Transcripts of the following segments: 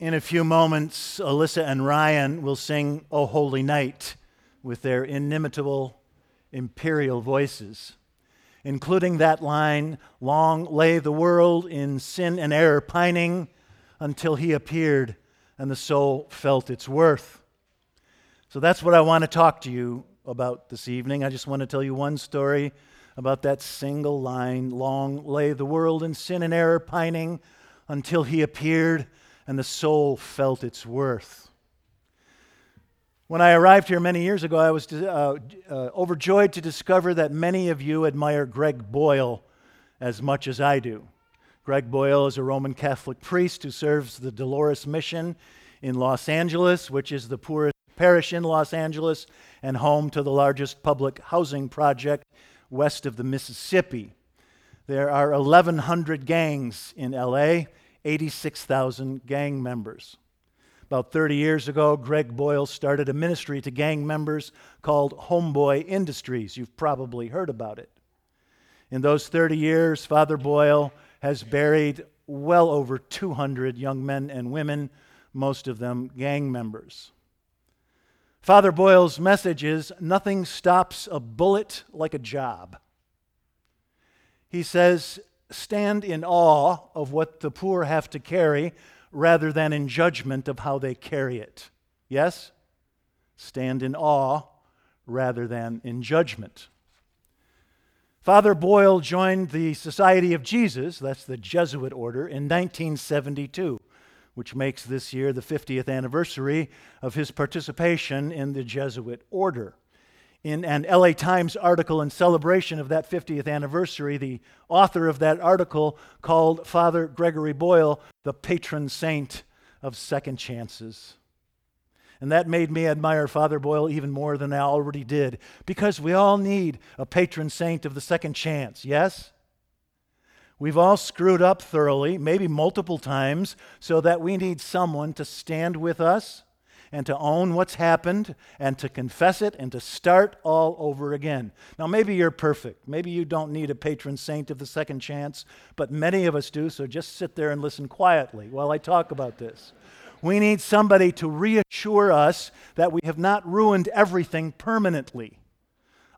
In a few moments, Alyssa and Ryan will sing O Holy Night with their inimitable imperial voices, including that line Long lay the world in sin and error, pining until he appeared and the soul felt its worth. So that's what I want to talk to you about this evening. I just want to tell you one story about that single line Long lay the world in sin and error, pining until he appeared and the soul felt its worth. When I arrived here many years ago, I was uh, uh, overjoyed to discover that many of you admire Greg Boyle as much as I do. Greg Boyle is a Roman Catholic priest who serves the Dolores Mission in Los Angeles, which is the poorest parish in Los Angeles and home to the largest public housing project west of the Mississippi. There are 1,100 gangs in LA 86,000 gang members. About 30 years ago, Greg Boyle started a ministry to gang members called Homeboy Industries. You've probably heard about it. In those 30 years, Father Boyle has buried well over 200 young men and women, most of them gang members. Father Boyle's message is nothing stops a bullet like a job. He says stand in awe of what the poor have to carry rather than in judgment of how they carry it. Yes? Stand in awe rather than in judgment. Father Boyle joined the Society of Jesus, that's the Jesuit order, in 1972, which makes this year the 50th anniversary of his participation in the Jesuit order in an LA Times article in celebration of that 50th anniversary, the author of that article called Father Gregory Boyle the patron saint of second chances. And that made me admire Father Boyle even more than I already did, because we all need a patron saint of the second chance, yes? We've all screwed up thoroughly, maybe multiple times, so that we need someone to stand with us and to own what's happened and to confess it and to start all over again. Now, maybe you're perfect. Maybe you don't need a patron saint of the second chance, but many of us do, so just sit there and listen quietly while I talk about this. We need somebody to reassure us that we have not ruined everything permanently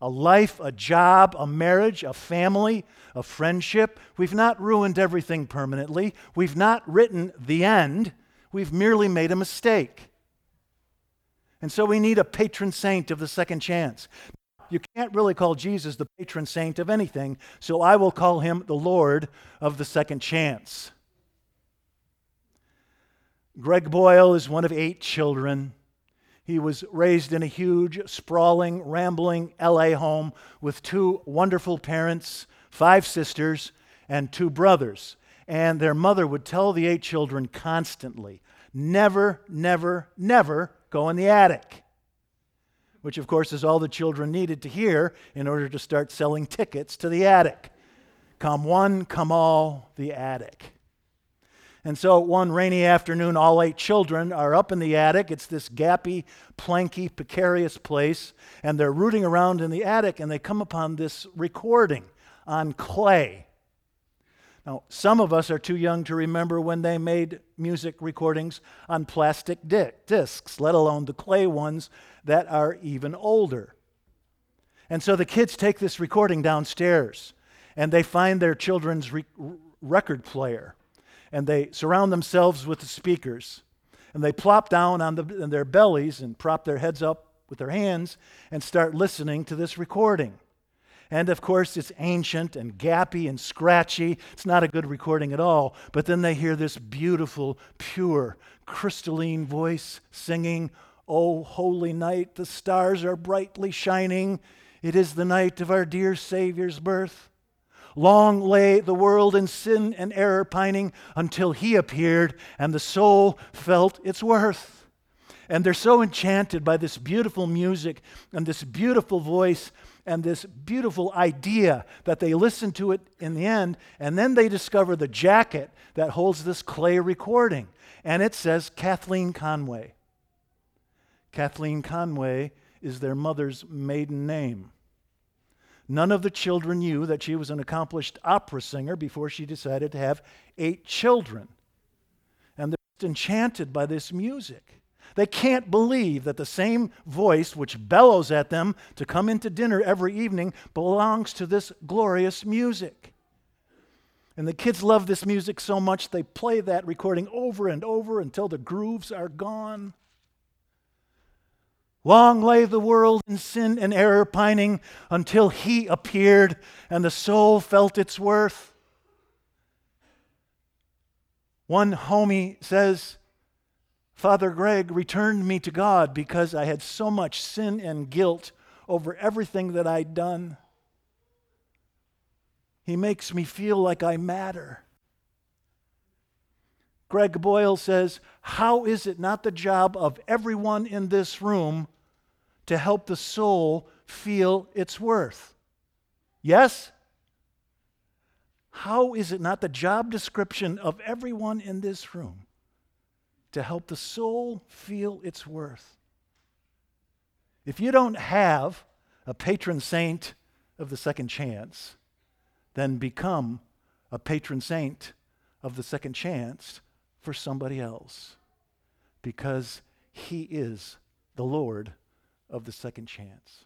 a life, a job, a marriage, a family, a friendship. We've not ruined everything permanently. We've not written the end. We've merely made a mistake. And so we need a patron saint of the second chance. You can't really call Jesus the patron saint of anything, so I will call him the Lord of the second chance. Greg Boyle is one of eight children. He was raised in a huge, sprawling, rambling LA home with two wonderful parents, five sisters, and two brothers. And their mother would tell the eight children constantly never, never, never go in the attic, which, of course, is all the children needed to hear in order to start selling tickets to the attic. Come one, come all, the attic. And so one rainy afternoon, all eight children are up in the attic. It's this gappy, planky, precarious place, and they're rooting around in the attic, and they come upon this recording on clay. Now, some of us are too young to remember when they made music recordings on plastic di- discs, let alone the clay ones that are even older. And so the kids take this recording downstairs and they find their children's re- record player and they surround themselves with the speakers and they plop down on, the, on their bellies and prop their heads up with their hands and start listening to this recording. And of course, it's ancient and gappy and scratchy. It's not a good recording at all. But then they hear this beautiful, pure, crystalline voice singing, Oh, holy night, the stars are brightly shining. It is the night of our dear Savior's birth. Long lay the world in sin and error pining until he appeared and the soul felt its worth. And they're so enchanted by this beautiful music and this beautiful voice and this beautiful idea that they listen to it in the end, and then they discover the jacket that holds this clay recording, and it says Kathleen Conway. Kathleen Conway is their mother's maiden name. None of the children knew that she was an accomplished opera singer before she decided to have eight children. And just enchanted by this music. They can't believe that the same voice which bellows at them to come into dinner every evening belongs to this glorious music. And the kids love this music so much they play that recording over and over until the grooves are gone. Long lay the world in sin and error pining until he appeared and the soul felt its worth. One homie says, Father Greg returned me to God because I had so much sin and guilt over everything that I'd done. He makes me feel like I matter. Greg Boyle says, How is it not the job of everyone in this room to help the soul feel its worth? Yes? How is it not the job description of everyone in this room to help the soul feel its worth? If you don't have a patron saint of the second chance, then become a patron saint of the second chance for somebody else because he is the Lord of the second chance.